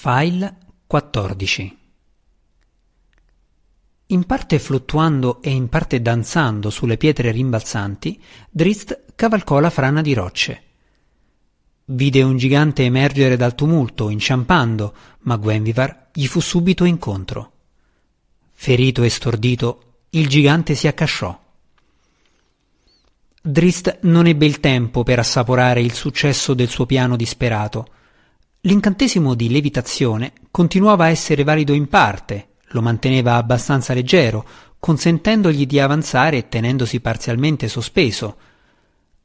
File 14 In parte fluttuando e in parte danzando sulle pietre rimbalzanti, Drist cavalcò la frana di rocce. Vide un gigante emergere dal tumulto, inciampando, ma Gwenvivar gli fu subito incontro. Ferito e stordito, il gigante si accasciò. Drist non ebbe il tempo per assaporare il successo del suo piano disperato L'incantesimo di levitazione continuava a essere valido in parte, lo manteneva abbastanza leggero, consentendogli di avanzare tenendosi parzialmente sospeso.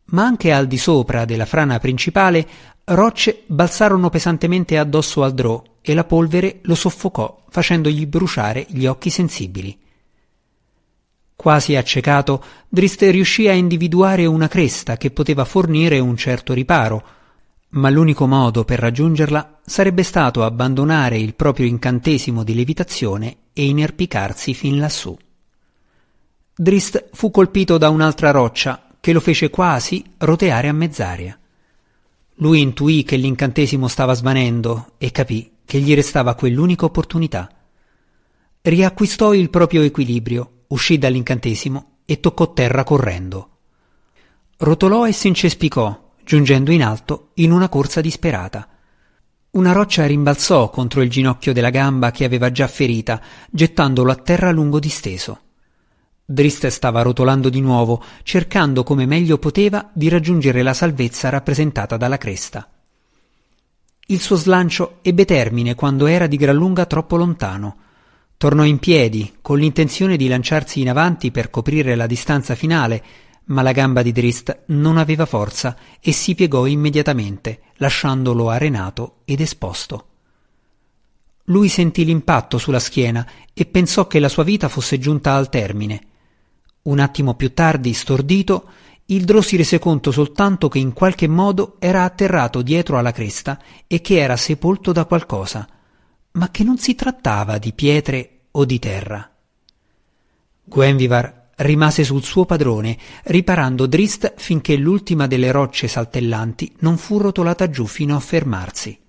Ma anche al di sopra della frana principale rocce balzarono pesantemente addosso al drò e la polvere lo soffocò, facendogli bruciare gli occhi sensibili. Quasi accecato, Drist riuscì a individuare una cresta che poteva fornire un certo riparo, ma l'unico modo per raggiungerla sarebbe stato abbandonare il proprio incantesimo di levitazione e inerpicarsi fin lassù. Drist fu colpito da un'altra roccia che lo fece quasi roteare a mezz'aria. Lui intuì che l'incantesimo stava svanendo e capì che gli restava quell'unica opportunità. Riacquistò il proprio equilibrio, uscì dall'incantesimo e toccò terra correndo. Rotolò e s'incespicò, giungendo in alto in una corsa disperata. Una roccia rimbalzò contro il ginocchio della gamba che aveva già ferita, gettandolo a terra lungo disteso. Drist stava rotolando di nuovo, cercando come meglio poteva di raggiungere la salvezza rappresentata dalla cresta. Il suo slancio ebbe termine quando era di gran lunga troppo lontano. Tornò in piedi, con l'intenzione di lanciarsi in avanti per coprire la distanza finale, ma la gamba di Drist non aveva forza e si piegò immediatamente, lasciandolo arenato ed esposto. Lui sentì l'impatto sulla schiena e pensò che la sua vita fosse giunta al termine. Un attimo più tardi, stordito, il Drò si rese conto soltanto che in qualche modo era atterrato dietro alla cresta e che era sepolto da qualcosa, ma che non si trattava di pietre o di terra. Gwenvivar rimase sul suo padrone, riparando Drist finché l'ultima delle rocce saltellanti non fu rotolata giù fino a fermarsi.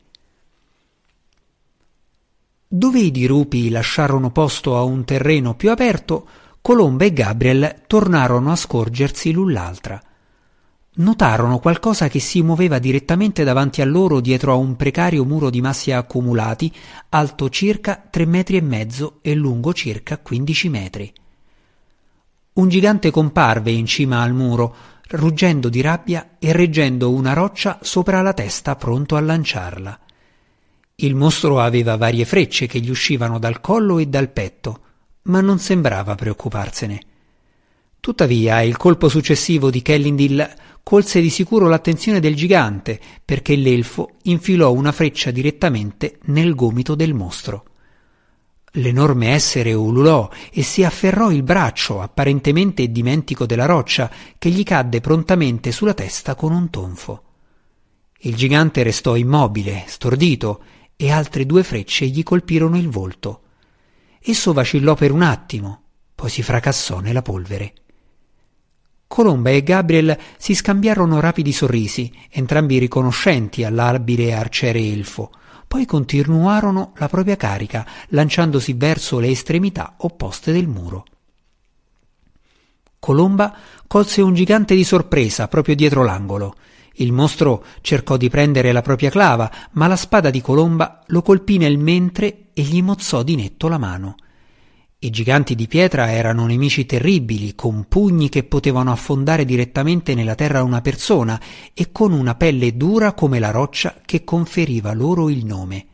Dove i dirupi lasciarono posto a un terreno più aperto, Colomba e Gabriel tornarono a scorgersi l'un l'altra. Notarono qualcosa che si muoveva direttamente davanti a loro dietro a un precario muro di massi accumulati, alto circa tre metri e mezzo e lungo circa quindici metri. Un gigante comparve in cima al muro, ruggendo di rabbia e reggendo una roccia sopra la testa pronto a lanciarla. Il mostro aveva varie frecce che gli uscivano dal collo e dal petto, ma non sembrava preoccuparsene. Tuttavia, il colpo successivo di Kellindil colse di sicuro l'attenzione del gigante, perché l'elfo infilò una freccia direttamente nel gomito del mostro. L'enorme essere ululò e si afferrò il braccio, apparentemente dimentico della roccia, che gli cadde prontamente sulla testa con un tonfo. Il gigante restò immobile, stordito, e altre due frecce gli colpirono il volto. Esso vacillò per un attimo, poi si fracassò nella polvere. Colomba e Gabriel si scambiarono rapidi sorrisi, entrambi riconoscenti all'abile arciere elfo, poi continuarono la propria carica, lanciandosi verso le estremità opposte del muro. Colomba colse un gigante di sorpresa proprio dietro l'angolo. Il mostro cercò di prendere la propria clava, ma la spada di Colomba lo colpì nel mentre e gli mozzò di netto la mano. I giganti di pietra erano nemici terribili, con pugni che potevano affondare direttamente nella terra una persona e con una pelle dura come la roccia che conferiva loro il nome.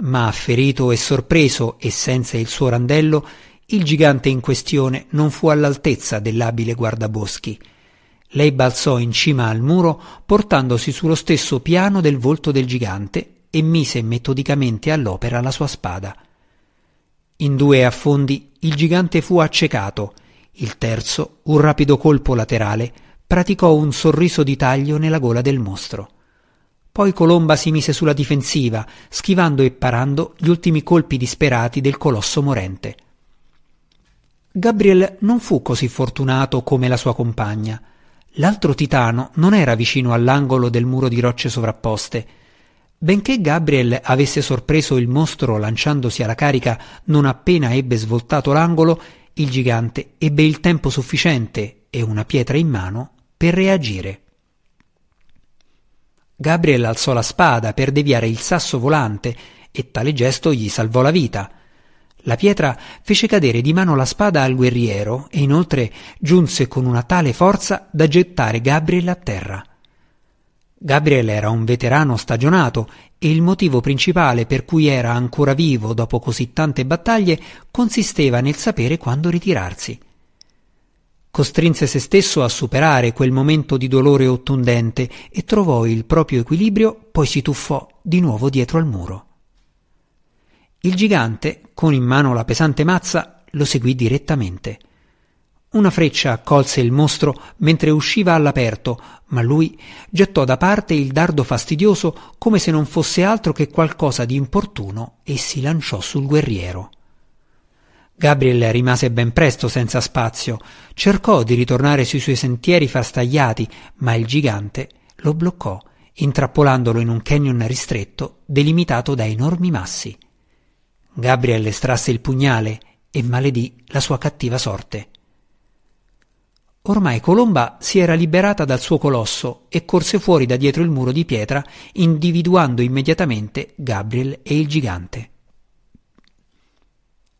Ma ferito e sorpreso e senza il suo randello, il gigante in questione non fu all'altezza dell'abile guardaboschi. Lei balzò in cima al muro, portandosi sullo stesso piano del volto del gigante e mise metodicamente all'opera la sua spada. In due affondi il gigante fu accecato. Il terzo, un rapido colpo laterale, praticò un sorriso di taglio nella gola del mostro. Poi Colomba si mise sulla difensiva, schivando e parando gli ultimi colpi disperati del colosso morente. Gabriel non fu così fortunato come la sua compagna. L'altro titano non era vicino all'angolo del muro di rocce sovrapposte. Benché Gabriel avesse sorpreso il mostro lanciandosi alla carica non appena ebbe svoltato l'angolo, il gigante ebbe il tempo sufficiente e una pietra in mano per reagire. Gabriel alzò la spada per deviare il sasso volante e tale gesto gli salvò la vita. La pietra fece cadere di mano la spada al guerriero e inoltre giunse con una tale forza da gettare Gabriel a terra. Gabriel era un veterano stagionato e il motivo principale per cui era ancora vivo dopo così tante battaglie consisteva nel sapere quando ritirarsi. Costrinse se stesso a superare quel momento di dolore ottundente e trovò il proprio equilibrio, poi si tuffò di nuovo dietro al muro. Il gigante, con in mano la pesante mazza, lo seguì direttamente. Una freccia colse il mostro mentre usciva all'aperto, ma lui gettò da parte il dardo fastidioso come se non fosse altro che qualcosa di importuno e si lanciò sul guerriero. Gabriel rimase ben presto senza spazio, cercò di ritornare sui suoi sentieri frastagliati, ma il gigante lo bloccò, intrappolandolo in un canyon ristretto delimitato da enormi massi. Gabriel estrasse il pugnale e maledì la sua cattiva sorte. Ormai Colomba si era liberata dal suo colosso e corse fuori da dietro il muro di pietra, individuando immediatamente Gabriel e il gigante.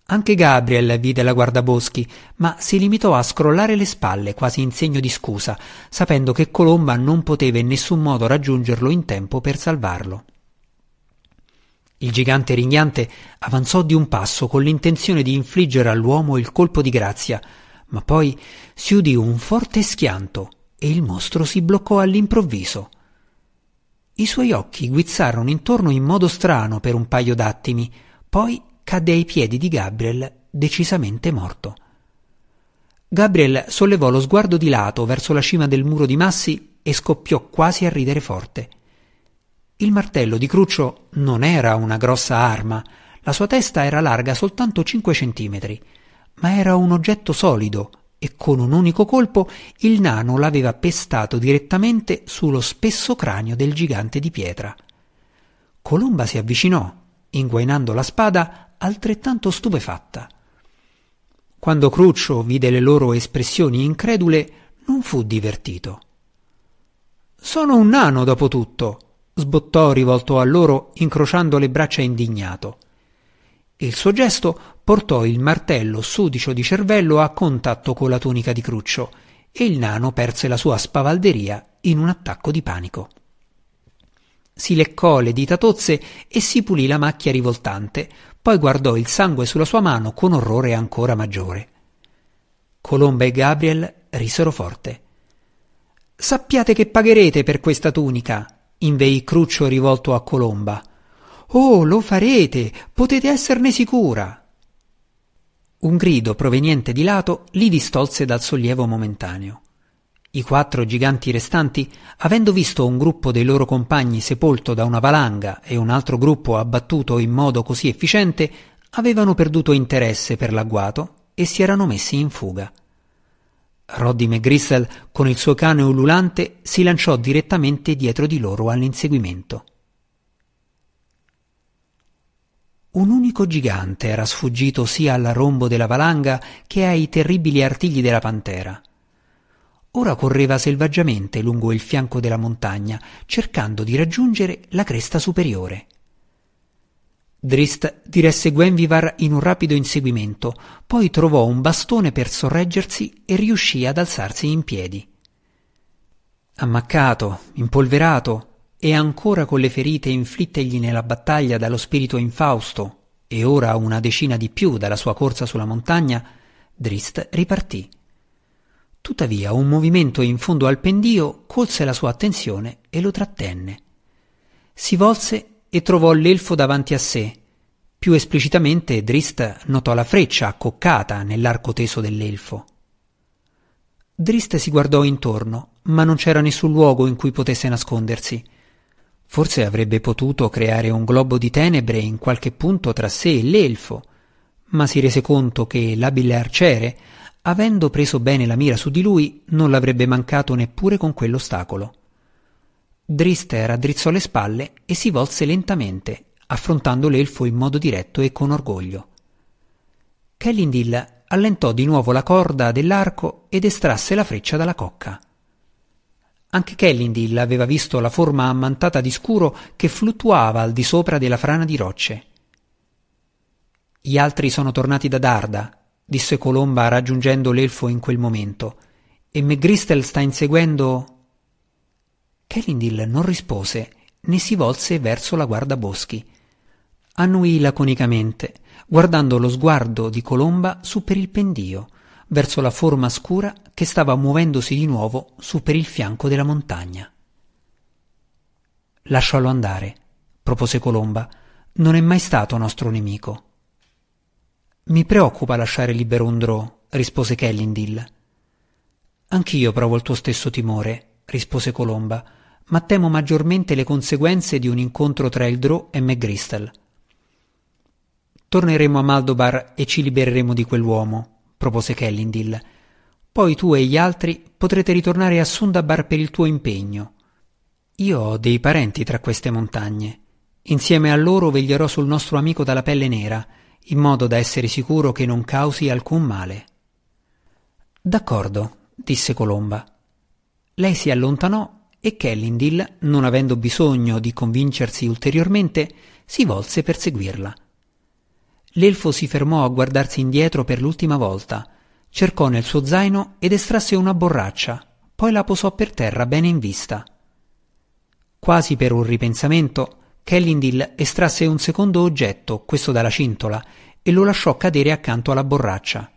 Anche Gabriel vide la guardaboschi, ma si limitò a scrollare le spalle quasi in segno di scusa, sapendo che Colomba non poteva in nessun modo raggiungerlo in tempo per salvarlo. Il gigante rignante avanzò di un passo con l'intenzione di infliggere all'uomo il colpo di grazia, ma poi si udì un forte schianto e il mostro si bloccò all'improvviso. I suoi occhi guizzarono intorno in modo strano per un paio d'attimi, poi cadde ai piedi di Gabriel decisamente morto. Gabriel sollevò lo sguardo di lato verso la cima del muro di massi e scoppiò quasi a ridere forte. Il martello di Cruccio non era una grossa arma, la sua testa era larga soltanto cinque centimetri, ma era un oggetto solido e con un unico colpo il nano l'aveva pestato direttamente sullo spesso cranio del gigante di pietra. Colomba si avvicinò, inguainando la spada altrettanto stupefatta. Quando Cruccio vide le loro espressioni incredule, non fu divertito. Sono un nano, dopo tutto, sbottò rivolto a loro, incrociando le braccia indignato. Il suo gesto portò il martello sudicio di cervello a contatto con la tunica di Cruccio e il nano perse la sua spavalderia in un attacco di panico. Si leccò le dita tozze e si pulì la macchia rivoltante, poi guardò il sangue sulla sua mano con orrore ancora maggiore. Colomba e Gabriel risero forte. Sappiate che pagherete per questa tunica, inveì Cruccio rivolto a Colomba. Oh, lo farete, potete esserne sicura. Un grido proveniente di lato li distolse dal sollievo momentaneo. I quattro giganti restanti, avendo visto un gruppo dei loro compagni sepolto da una valanga e un altro gruppo abbattuto in modo così efficiente, avevano perduto interesse per l'agguato e si erano messi in fuga. Roddy McGristle, con il suo cane ululante, si lanciò direttamente dietro di loro all'inseguimento. Un unico gigante era sfuggito sia al rombo della valanga che ai terribili artigli della pantera. Ora correva selvaggiamente lungo il fianco della montagna, cercando di raggiungere la cresta superiore. Drist diresse Gwenvivar in un rapido inseguimento, poi trovò un bastone per sorreggersi e riuscì ad alzarsi in piedi. Ammaccato, impolverato e ancora con le ferite inflittegli nella battaglia dallo spirito infausto e ora una decina di più dalla sua corsa sulla montagna, Drist ripartì. Tuttavia un movimento in fondo al pendio colse la sua attenzione e lo trattenne. Si volse e trovò l'elfo davanti a sé. Più esplicitamente Drist notò la freccia accoccata nell'arco teso dell'elfo. Drist si guardò intorno, ma non c'era nessun luogo in cui potesse nascondersi. Forse avrebbe potuto creare un globo di tenebre in qualche punto tra sé e l'elfo, ma si rese conto che l'abile arciere avendo preso bene la mira su di lui, non l'avrebbe mancato neppure con quell'ostacolo. Drist raddrizzò le spalle e si volse lentamente, affrontando l'elfo in modo diretto e con orgoglio. Kellindil allentò di nuovo la corda dell'arco ed estrasse la freccia dalla cocca. Anche Kellindil aveva visto la forma ammantata di scuro che fluttuava al di sopra della frana di rocce. Gli altri sono tornati da Darda, disse Colomba raggiungendo l'elfo in quel momento, e McGristel sta inseguendo. Kellindil non rispose né si volse verso la guardaboschi. Annuì laconicamente, guardando lo sguardo di Colomba su per il pendio, verso la forma scura che stava muovendosi di nuovo su per il fianco della montagna. Lascialo andare, propose Colomba. Non è mai stato nostro nemico. Mi preoccupa lasciare libero un drò, rispose Kellindil. Anch'io provo il tuo stesso timore, rispose Colomba, ma temo maggiormente le conseguenze di un incontro tra il drò e McGristel. Torneremo a Maldobar e ci libereremo di quell'uomo, propose Kellindil. Poi tu e gli altri potrete ritornare a Sundabar per il tuo impegno. Io ho dei parenti tra queste montagne. Insieme a loro veglierò sul nostro amico dalla pelle nera in modo da essere sicuro che non causi alcun male. D'accordo, disse Colomba. Lei si allontanò e Kellindil, non avendo bisogno di convincersi ulteriormente, si volse per seguirla. L'elfo si fermò a guardarsi indietro per l'ultima volta, cercò nel suo zaino ed estrasse una borraccia, poi la posò per terra bene in vista. Quasi per un ripensamento, Kellindil estrasse un secondo oggetto, questo dalla cintola, e lo lasciò cadere accanto alla borraccia.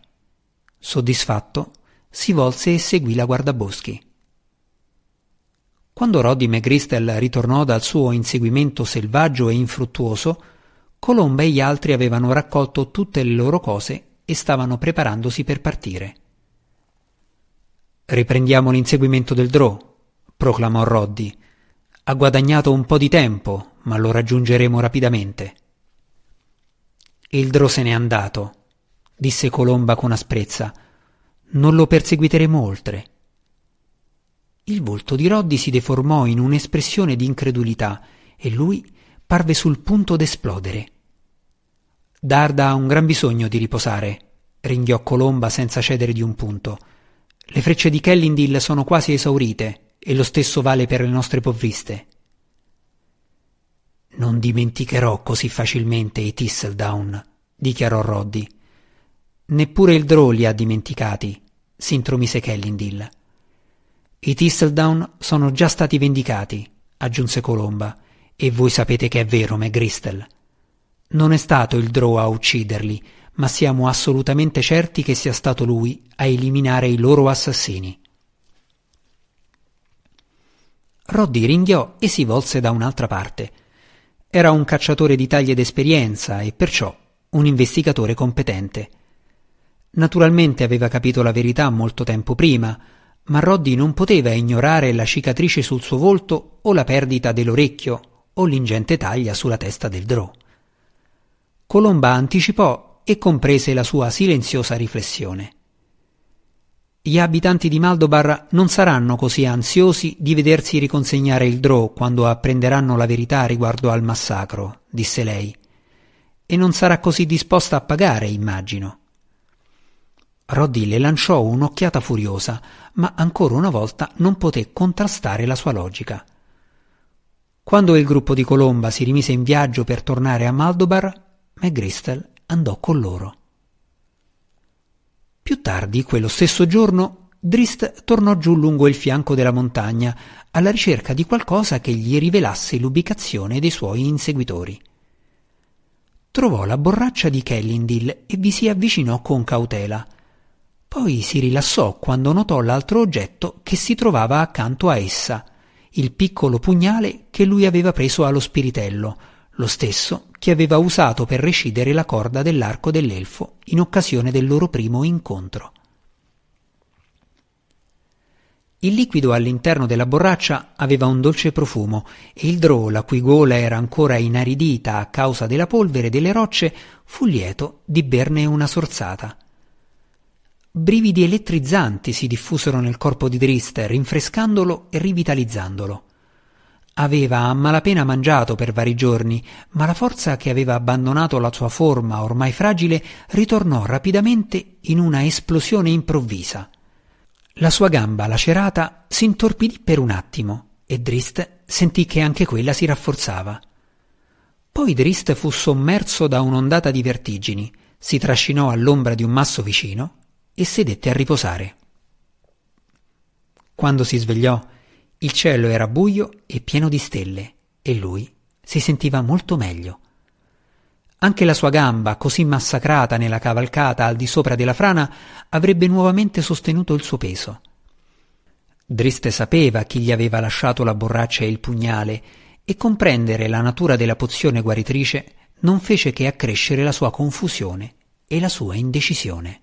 Soddisfatto, si volse e seguì la guardaboschi. Quando Roddy McGristel ritornò dal suo inseguimento selvaggio e infruttuoso, Colomba e gli altri avevano raccolto tutte le loro cose e stavano preparandosi per partire. Riprendiamo l'inseguimento del Drò, proclamò Roddy. Ha guadagnato un po' di tempo, ma lo raggiungeremo rapidamente. Il Drò se n'è andato, disse Colomba con asprezza. Non lo perseguiteremo oltre. Il volto di Roddy si deformò in un'espressione di incredulità e lui parve sul punto d'esplodere. Darda ha un gran bisogno di riposare, ringhiò Colomba senza cedere di un punto. Le frecce di Kellindil sono quasi esaurite e lo stesso vale per le nostre provviste. Non dimenticherò così facilmente i Thistledown, dichiarò Roddy. Neppure il Drow li ha dimenticati, si intromise Kellindil. I Thistledown sono già stati vendicati, aggiunse Colomba, e voi sapete che è vero, McGristel. Non è stato il Drow a ucciderli, ma siamo assolutamente certi che sia stato lui a eliminare i loro assassini. Roddy ringhiò e si volse da un'altra parte. Era un cacciatore di taglia ed esperienza e perciò un investigatore competente. Naturalmente aveva capito la verità molto tempo prima, ma Roddy non poteva ignorare la cicatrice sul suo volto o la perdita dell'orecchio o l'ingente taglia sulla testa del drò. Colomba anticipò e comprese la sua silenziosa riflessione. Gli abitanti di Maldobar non saranno così ansiosi di vedersi riconsegnare il Drò quando apprenderanno la verità riguardo al massacro, disse lei. E non sarà così disposta a pagare, immagino. Roddy le lanciò un'occhiata furiosa, ma ancora una volta non poté contrastare la sua logica. Quando il gruppo di Colomba si rimise in viaggio per tornare a Maldobar, McGristel andò con loro. Più tardi, quello stesso giorno, Drist tornò giù lungo il fianco della montagna alla ricerca di qualcosa che gli rivelasse l'ubicazione dei suoi inseguitori. Trovò la borraccia di Kellindil e vi si avvicinò con cautela. Poi si rilassò quando notò l'altro oggetto che si trovava accanto a essa, il piccolo pugnale che lui aveva preso allo spiritello, lo stesso che aveva usato per recidere la corda dell'arco dell'elfo in occasione del loro primo incontro. Il liquido all'interno della borraccia aveva un dolce profumo e il drò, la cui gola era ancora inaridita a causa della polvere delle rocce, fu lieto di berne una sorzata. Brividi elettrizzanti si diffusero nel corpo di Drist, rinfrescandolo e rivitalizzandolo. Aveva a malapena mangiato per vari giorni, ma la forza che aveva abbandonato la sua forma ormai fragile ritornò rapidamente in una esplosione improvvisa. La sua gamba lacerata si intorpidì per un attimo e Drist sentì che anche quella si rafforzava. Poi Drist fu sommerso da un'ondata di vertigini, si trascinò all'ombra di un masso vicino e sedette a riposare. Quando si svegliò, il cielo era buio e pieno di stelle e lui si sentiva molto meglio. Anche la sua gamba, così massacrata nella cavalcata al di sopra della frana, avrebbe nuovamente sostenuto il suo peso. Driste sapeva chi gli aveva lasciato la borraccia e il pugnale, e comprendere la natura della pozione guaritrice non fece che accrescere la sua confusione e la sua indecisione.